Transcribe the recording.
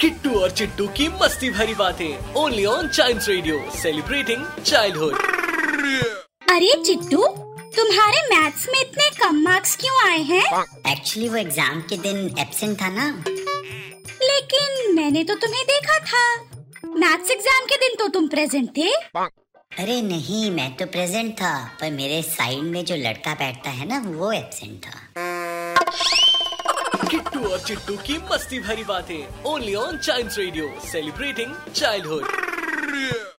किट्टू और चिट्टू की मस्ती भरी बातें only on child radio celebrating childhood अरे चिट्टू तुम्हारे मैथ्स में इतने कम मार्क्स क्यों आए हैं? एक्चुअली वो एग्ज़ाम के दिन एब्सेंट था ना। लेकिन मैंने तो तुम्हें देखा था। मैथ्स एग्ज़ाम के दिन तो तुम प्रेजेंट थे। अरे नहीं, मैं तो प्रेजेंट था, पर मेरे साइड में जो लड़का बैठता है ना, वो एब्सेंट था। किट्टू और चिट्टू की मस्ती भरी बातें only on child radio celebrating childhood